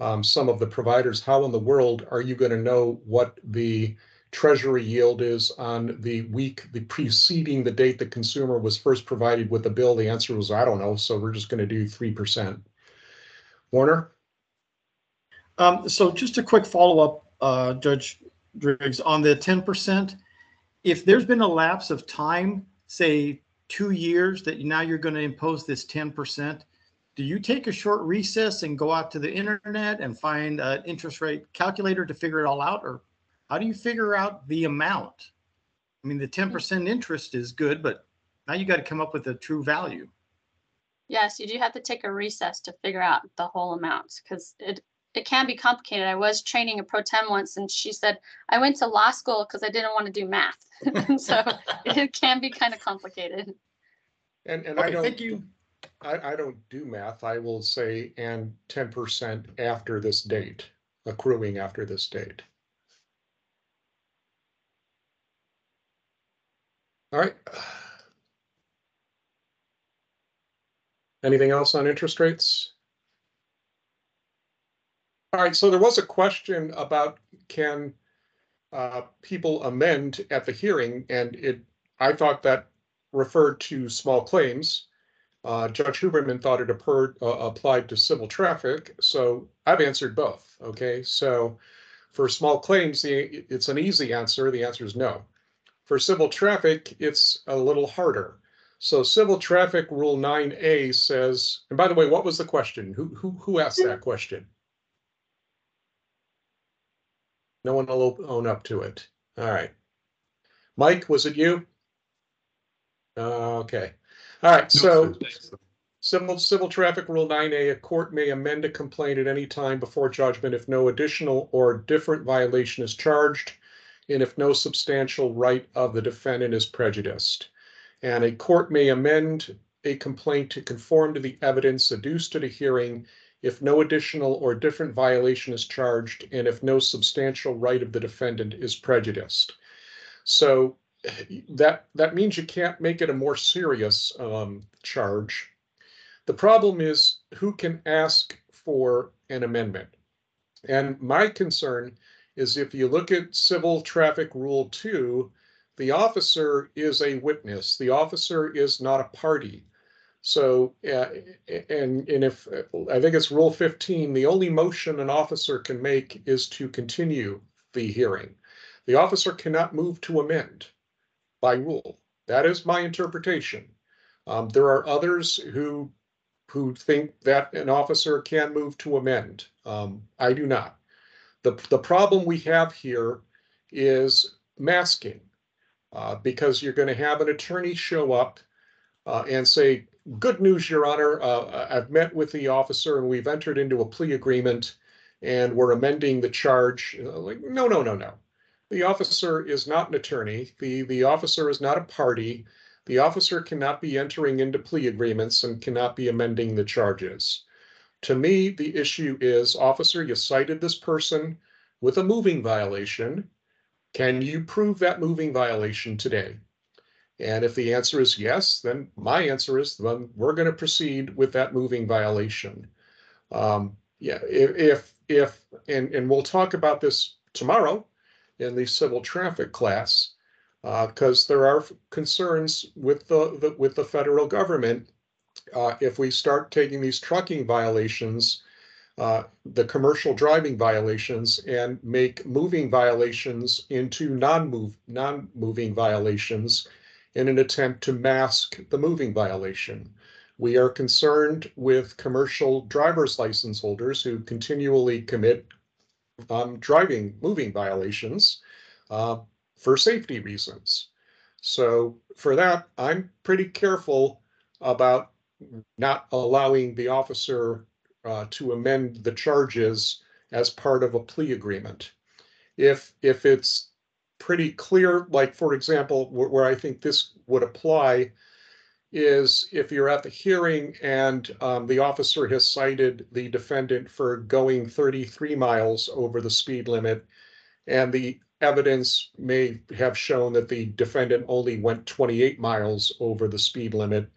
um, some of the providers, how in the world are you going to know what the treasury yield is on the week the preceding the date the consumer was first provided with the bill? The answer was, I don't know, so we're just gonna do three percent. Warner? Um, so just a quick follow-up, uh, Judge Driggs, on the ten percent. If there's been a lapse of time, say two years, that now you're gonna impose this ten percent, do you take a short recess and go out to the internet and find an interest rate calculator to figure it all out? Or how do you figure out the amount? I mean, the ten mm. percent interest is good, but now you gotta come up with a true value. Yes, you do have to take a recess to figure out the whole amount because it it can be complicated. I was training a pro tem once and she said, I went to law school because I didn't want to do math. So it can be kind of complicated. And, and I don't, thank you. I, I don't do math. I will say, and ten percent after this date, accruing after this date. All right. Anything else on interest rates? All right, so there was a question about can uh, people amend at the hearing, and it, I thought that referred to small claims. Uh, Judge Huberman thought it appurred- uh, applied to civil traffic, so I've answered both, okay? So for small claims, the, it's an easy answer, the answer is no. For civil traffic, it's a little harder. So civil traffic rule nine A says, and by the way, what was the question? Who, who, who asked that question? No one will own up to it. All right. Mike, was it you? Uh, Okay. All right, so civil, civil traffic rule nine A, a court may amend a complaint at any time before judgment if no additional or different violation is charged and if no substantial right of the defendant is prejudiced. And a court may amend a complaint to conform to the evidence adduced at a hearing if no additional or different violation is charged and if no substantial right of the defendant is prejudiced. So that, that means you can't make it a more serious um, charge. The problem is who can ask for an amendment? And my concern is if you look at civil traffic rule two, the officer is a witness. The officer is not a party. So, uh, and, and if, I think it's rule fifteen, the only motion an officer can make is to continue the hearing. The officer cannot move to amend by rule. That is my interpretation. Um, there are others who, who think that an officer can move to amend. Um, I do not. The, the problem we have here is masking. Uh, because you're gonna have an attorney show up uh, and say, good news, your honor, uh, I've met with the officer and we've entered into a plea agreement and we're amending the charge. Uh, Like, no, no, no, no. The officer is not an attorney. The, the officer is not a party. The officer cannot be entering into plea agreements and cannot be amending the charges. To me, the issue is, officer, you cited this person with a moving violation. Can you prove that moving violation today? And if the answer is yes, then my answer is, then we're going to proceed with that moving violation. Um, yeah, if, if, and, and we'll talk about this tomorrow in the civil traffic class, because there are concerns with the, the, with the federal government. Uh, if we start taking these trucking violations, uh, the commercial driving violations and make moving violations into non-move, non-moving violations in an attempt to mask the moving violation. We are concerned with commercial driver's license holders who continually commit um, driving, moving violations uh, for safety reasons. So for that, I'm pretty careful about not allowing the officer uh, to amend the charges as part of a plea agreement. If, if it's pretty clear, like for example, where, I think this would apply is if you're at the hearing and um, the officer has cited the defendant for going 33 miles over the speed limit, and the evidence may have shown that the defendant only went 28 miles over the speed limit,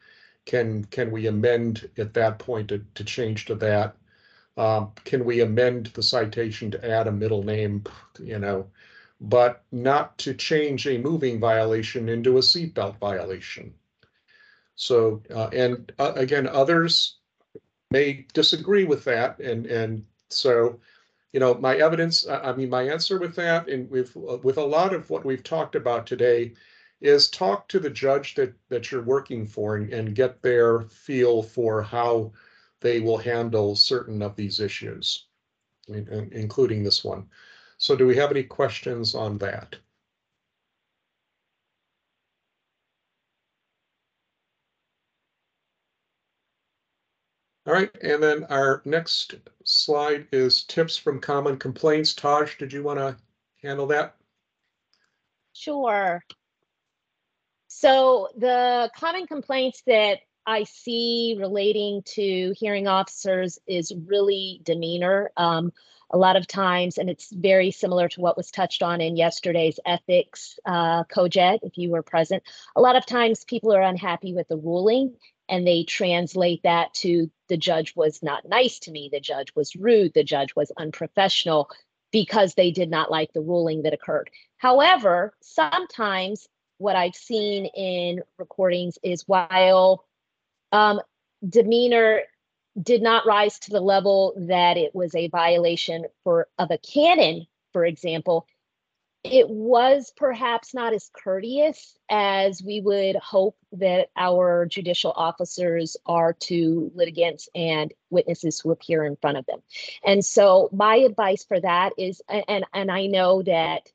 can, can we amend at that point to, to change to that? Um, can we amend the citation to add a middle name, you know? But not to change a moving violation into a seatbelt violation. So, uh, and uh, again, others may disagree with that, and and so, you know, my evidence, I mean, my answer with that, and with with a lot of what we've talked about today, is talk to the judge that that you're working for and, and get their feel for how they will handle certain of these issues, including this one. So do we have any questions on that? All right, and then our next slide is tips from common complaints. Taj, did you want to handle that? Sure. So the common complaints that I see relating to hearing officers is really demeanor. Um, a lot of times, and it's very similar to what was touched on in yesterday's ethics uh, COJET, if you were present. A lot of times people are unhappy with the ruling and they translate that to the judge was not nice to me, the judge was rude, the judge was unprofessional because they did not like the ruling that occurred. However, sometimes what I've seen in recordings is while um, demeanor did not rise to the level that it was a violation for of a canon, for example, it was perhaps not as courteous as we would hope that our judicial officers are to litigants and witnesses who appear in front of them. And so my advice for that is and and I know that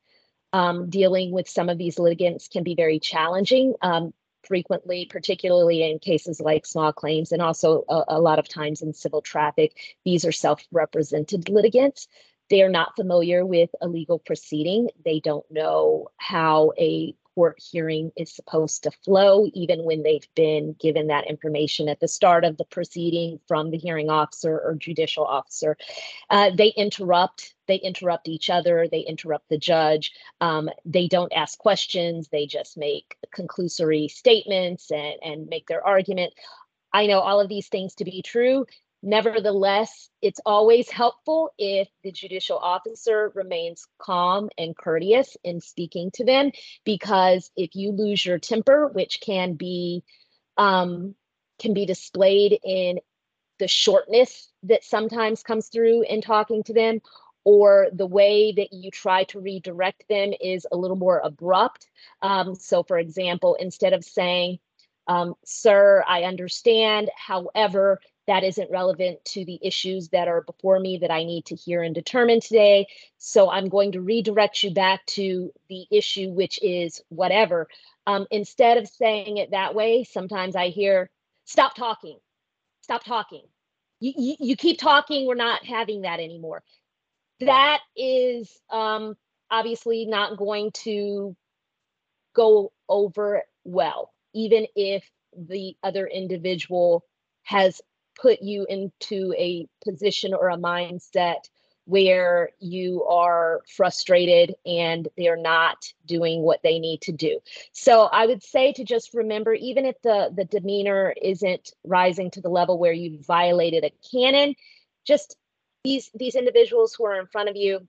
um, dealing with some of these litigants can be very challenging. Um, frequently, particularly in cases like small claims, and also a, a lot of times in civil traffic, these are self represented litigants. They are not familiar with a legal proceeding. They don't know how a court hearing is supposed to flow, even when they've been given that information at the start of the proceeding from the hearing officer or judicial officer. Uh, they interrupt. They interrupt each other. They interrupt the judge. Um, they don't ask questions. They just make conclusory statements and, and make their argument. I know all of these things to be true. Nevertheless, it's always helpful if the judicial officer remains calm and courteous in speaking to them, because if you lose your temper, which can be um, can be displayed in the shortness that sometimes comes through in talking to them, or the way that you try to redirect them is a little more abrupt. Um, so, for example, instead of saying, um, Sir, I understand. However, that isn't relevant to the issues that are before me that I need to hear and determine today. So I'm going to redirect you back to the issue, which is whatever. Um, instead of saying it that way, sometimes I hear, stop talking, stop talking. You, you, you keep talking, we're not having that anymore. That is um, obviously not going to go over well, even if the other individual has put you into a position or a mindset where you are frustrated and they're not doing what they need to do. So I would say to just remember, even if the, the demeanor isn't rising to the level where you've violated a canon, just these these individuals who are in front of you,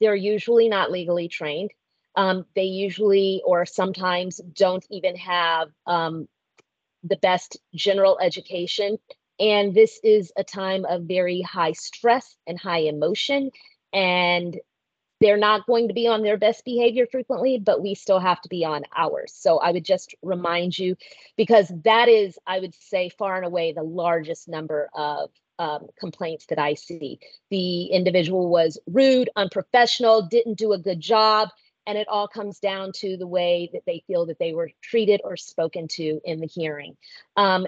they're usually not legally trained. Um, they usually or sometimes don't even have um, the best general education and this is a time of very high stress and high emotion. And they're not going to be on their best behavior frequently, but we still have to be on ours. So I would just remind you, because that is, I would say, far and away the largest number of um, complaints that I see. The individual was rude, unprofessional, didn't do a good job, and it all comes down to the way that they feel that they were treated or spoken to in the hearing. Um,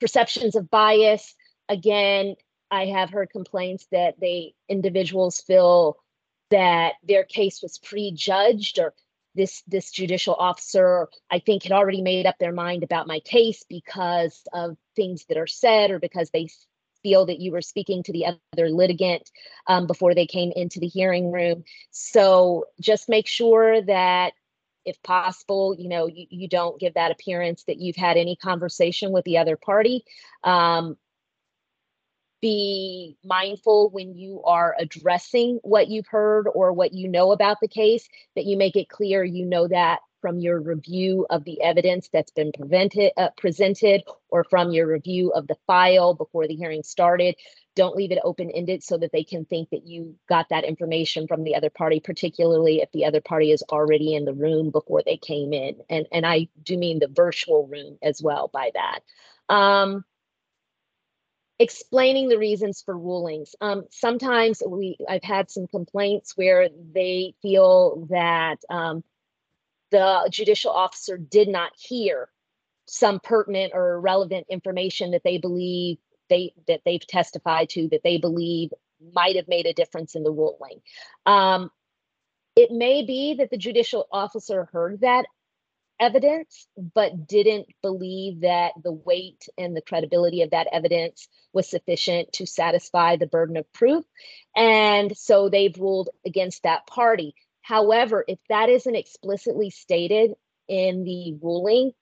perceptions of bias. Again, I have heard complaints that they individuals feel that their case was prejudged or this this judicial officer i think had already made up their mind about my case because of things that are said or because they feel that you were speaking to the other litigant um, before they came into the hearing room so just make sure that if possible, you know, you, you don't give that appearance that you've had any conversation with the other party. Um, be mindful when you are addressing what you've heard or what you know about the case, that you make it clear you know that from your review of the evidence that's been prevented, uh, presented or from your review of the file before the hearing started. Don't leave it open-ended so that they can think that you got that information from the other party, particularly if the other party is already in the room before they came in. And, and I do mean the virtual room as well by that. Um, explaining the reasons for rulings. Um, sometimes we I've had some complaints where they feel that um, the judicial officer did not hear some pertinent or relevant information that they believe they that they've testified to that they believe might have made a difference in the ruling. Um, it may be that the judicial officer heard that evidence, but didn't believe that the weight and the credibility of that evidence was sufficient to satisfy the burden of proof. And so they've ruled against that party. However, if that isn't explicitly stated in the ruling,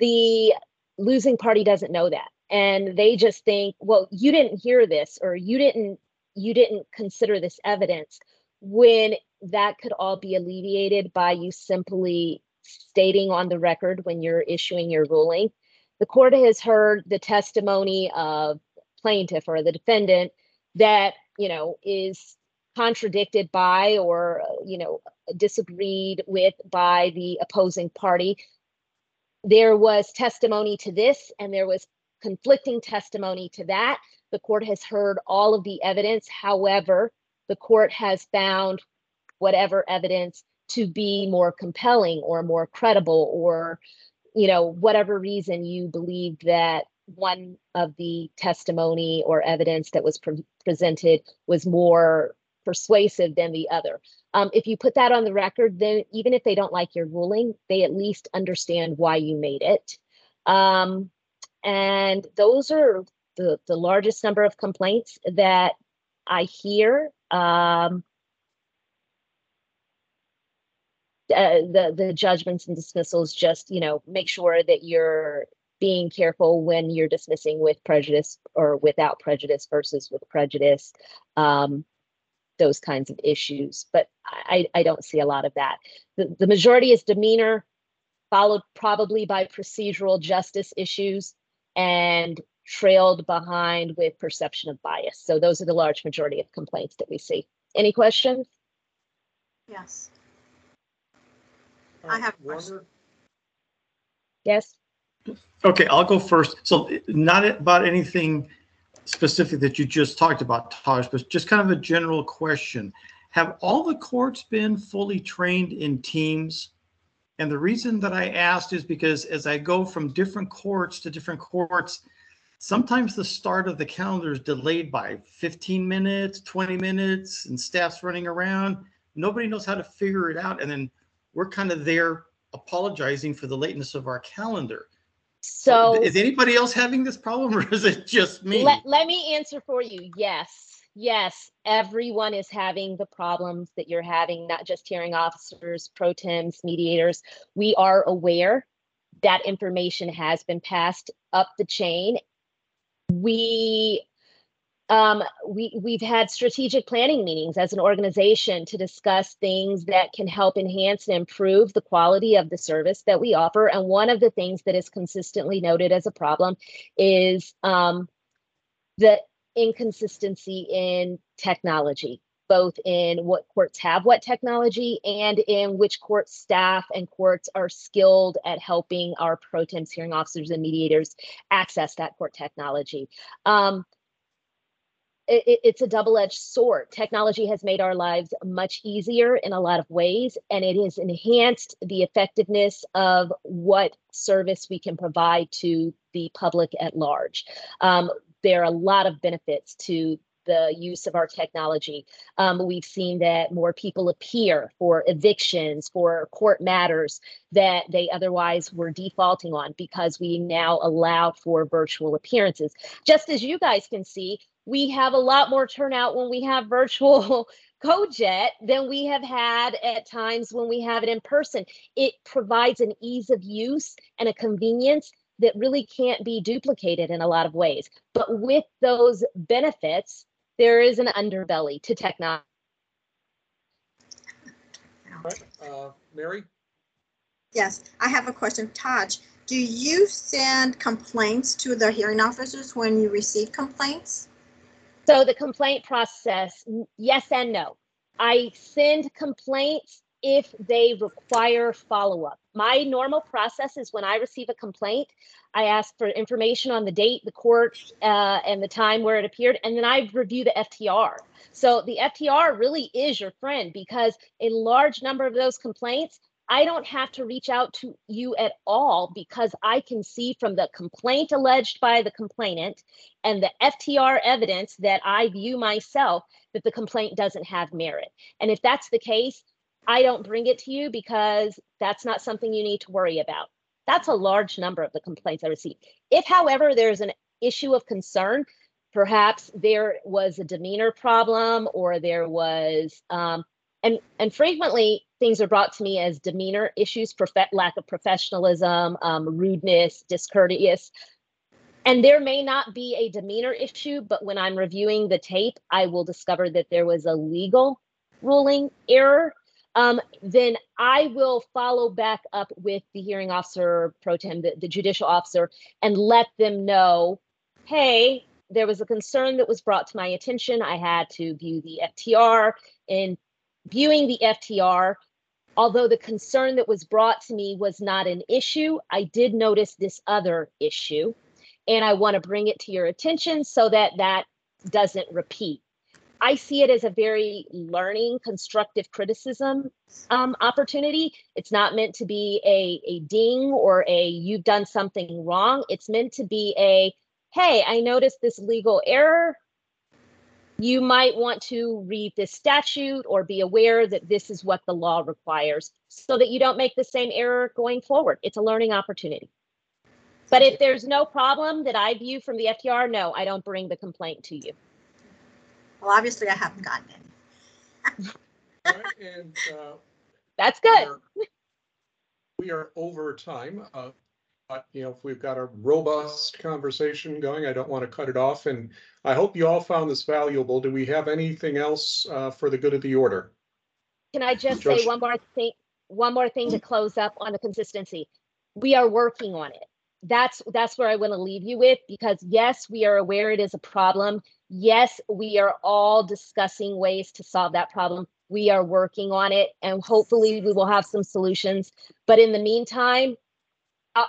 the losing party doesn't know that. And they just think, well, you didn't hear this or you didn't you didn't consider this evidence when that could all be alleviated by you simply stating on the record when you're issuing your ruling. The court has heard the testimony of plaintiff or the defendant that, you know, is contradicted by or you know disagreed with by the opposing party there was testimony to this and there was conflicting testimony to that the court has heard all of the evidence however the court has found whatever evidence to be more compelling or more credible or you know whatever reason you believe that one of the testimony or evidence that was pre- presented was more persuasive than the other. Um, if you put that on the record, then even if they don't like your ruling, they at least understand why you made it. Um, and those are the, the largest number of complaints that I hear. Um, uh, the the judgments and dismissals just you know make sure that you're being careful when you're dismissing with prejudice or without prejudice versus with prejudice um, those kinds of issues. But I, I don't see a lot of that. The, the majority is demeanor, followed probably by procedural justice issues, and trailed behind with perception of bias. So those are the large majority of complaints that we see. Any questions? Yes. Uh, I have a question. Yes? Okay, I'll go first. So not about anything specific that you just talked about, Taj, but just kind of a general question. Have all the courts been fully trained in teams? And the reason that I asked is because as I go from different courts to different courts, sometimes the start of the calendar is delayed by 15 minutes, 20 minutes, and staff's running around. Nobody knows how to figure it out. And then we're kind of there apologizing for the lateness of our calendar. So is anybody else having this problem or is it just me? let, let me answer for you. Yes. Yes. Everyone is having the problems that you're having, not just hearing officers, pro tems, mediators. We are aware that information has been passed up the chain. We um, we we've had strategic planning meetings as an organization to discuss things that can help enhance and improve the quality of the service that we offer. And one of the things that is consistently noted as a problem is um, inconsistency in technology, both in what courts have what technology and in which court staff and courts are skilled at helping our pro tems hearing officers and mediators access that court technology. Um, it, it's a double-edged sword. Technology has made our lives much easier in a lot of ways, and it has enhanced the effectiveness of what service we can provide to the public at large. Um, there are a lot of benefits to the use of our technology. Um, we've seen that more people appear for evictions, for court matters that they otherwise were defaulting on because we now allow for virtual appearances. Just as you guys can see, we have a lot more turnout when we have virtual COJET than we have had at times when we have it in person. It provides an ease of use and a convenience that really can't be duplicated in a lot of ways. But with those benefits, there is an underbelly to technology. All right, uh, Mary? Yes, I have a question. Taj, do you send complaints to the hearing officers when you receive complaints? So the complaint process, yes and no. I send complaints if they require follow-up. My normal process is when I receive a complaint, I ask for information on the date, the court, uh, and the time where it appeared, and then I review the FTR. So the FTR really is your friend because a large number of those complaints, I don't have to reach out to you at all because I can see from the complaint alleged by the complainant and the FTR evidence that I view myself that the complaint doesn't have merit. And if that's the case, I don't bring it to you because that's not something you need to worry about. That's a large number of the complaints I receive. If, however, there's an issue of concern, perhaps there was a demeanor problem or there was, um, and and frequently things are brought to me as demeanor issues, profe- lack of professionalism, um, rudeness, discourteous. And there may not be a demeanor issue, but when I'm reviewing the tape, I will discover that there was a legal ruling error. Um, then I will follow back up with the hearing officer pro tem, the, the judicial officer, and let them know, hey, there was a concern that was brought to my attention. I had to view the FTR. In viewing the FTR, although the concern that was brought to me was not an issue, I did notice this other issue. And I want to bring it to your attention so that that doesn't repeat. I see it as a very learning, constructive criticism um, opportunity. It's not meant to be a, a ding or a you've done something wrong. It's meant to be a hey, I noticed this legal error. You might want to read this statute or be aware that this is what the law requires so that you don't make the same error going forward. It's a learning opportunity. But if there's no problem that I view from the FTR, no, I don't bring the complaint to you. Well, obviously I haven't gotten any. All right, and, uh, That's good. we're- We are over time, uh, but, you know, if we've got a robust conversation going, I don't want to cut it off, and I hope you all found this valuable. Do we have anything else, uh, for the good of the order? Can I just say one more thing, one more thing to close up on the consistency? We are working on it. That's, that's where I want to leave you with, because yes, we are aware it is a problem. Yes, we are all discussing ways to solve that problem. We are working on it and hopefully we will have some solutions. But in the meantime,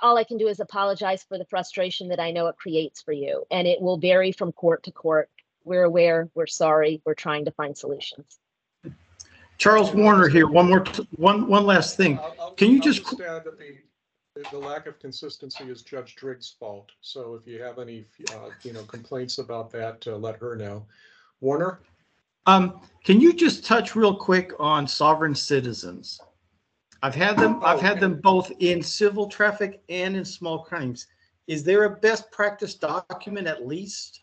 all I can do is apologize for the frustration that I know it creates for you. And it will vary from court to court. We're aware, we're sorry, we're trying to find solutions. Charles Warner here. One more, t- one, one last thing. I'll- I'll- Can you just add that the, the- lack of consistency is Judge Driggs' fault. So if you have any, uh, you know, complaints about that, uh, let her know. Warner? Um, can you just touch real quick on sovereign citizens? I've had them, I've had them both in civil traffic and in small crimes. Is there a best practice document at least?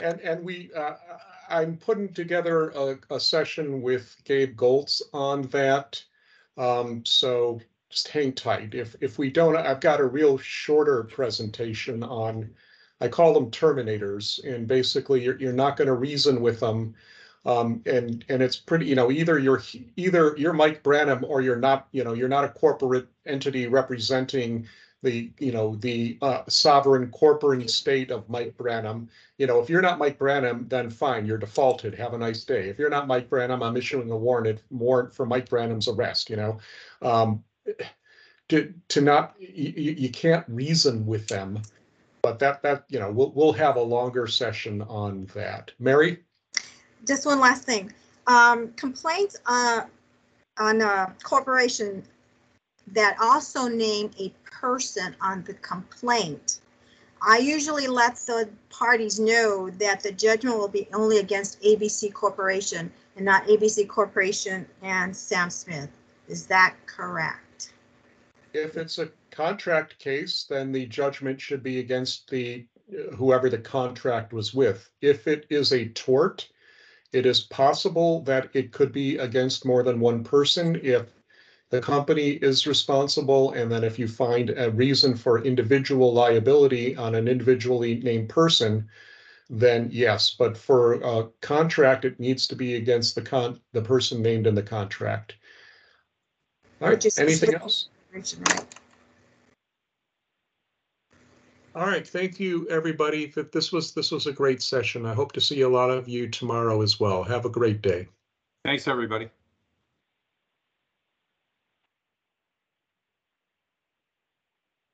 And, and we, uh, I'm putting together a, a session with Gabe Goltz on that. Um, so just hang tight. If, if we don't, I've got a real shorter presentation on, I call them terminators, and basically you're, you're not gonna reason with them. Um, and, and it's pretty, you know, either you're, either you're Mike Branham or you're not, you know, you're not a corporate entity representing the, you know, the, uh, sovereign corporate state of Mike Branham you know, if you're not Mike Branham, then fine, you're defaulted. Have a nice day. If you're not Mike Branham, I'm issuing a warrant, warrant for Mike Branham's arrest, you know? Um, to, to not, you, you, can't reason with them. But that, that, you know, we'll, we'll have a longer session on that. Mary? Just one last thing. Um, complaints, uh, on a corporation that also name a person on the complaint. I usually let the parties know that the judgment will be only against ABC Corporation and not ABC Corporation and Sam Smith. Is that correct? If it's a contract case, then the judgment should be against the, uh, whoever the contract was with. If it is a tort, it is possible that it could be against more than one person if the company is responsible. And then if you find a reason for individual liability on an individually named person, then yes, but for a contract, it needs to be against the con, the person named in the contract. All right, anything else? All right, thank you, everybody. That this was, this was a great session. I hope to see a lot of you tomorrow as well. Have a great day. Thanks, everybody.